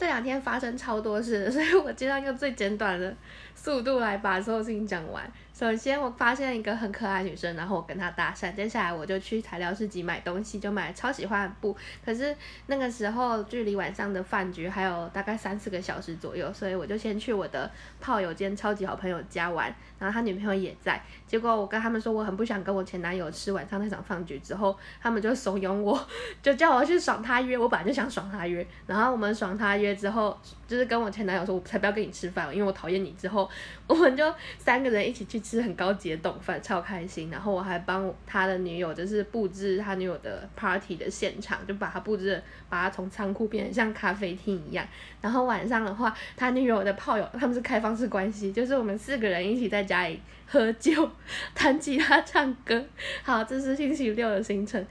这两天发生超多事，所以我尽量用最简短的速度来把所有事情讲完。首先，我发现一个很可爱女生，然后我跟她搭讪。接下来，我就去材料市集买东西，就买超喜欢的布。可是那个时候距离晚上的饭局还有大概三四个小时左右，所以我就先去我的炮友间超级好朋友家玩，然后他女朋友也在。结果我跟他们说我很不想跟我前男友吃晚上那场饭局之后，他们就怂恿我，就叫我去爽他约。我本来就想爽他约，然后我们爽他约之后，就是跟我前男友说，我才不要跟你吃饭，因为我讨厌你。之后我们就三个人一起去。是很高级的懂饭，超开心。然后我还帮他的女友，就是布置他女友的 party 的现场，就把他布置，把他从仓库变成像咖啡厅一样。然后晚上的话，他女友的炮友他们是开放式关系，就是我们四个人一起在家里喝酒、弹吉他、唱歌。好，这是星期六的行程。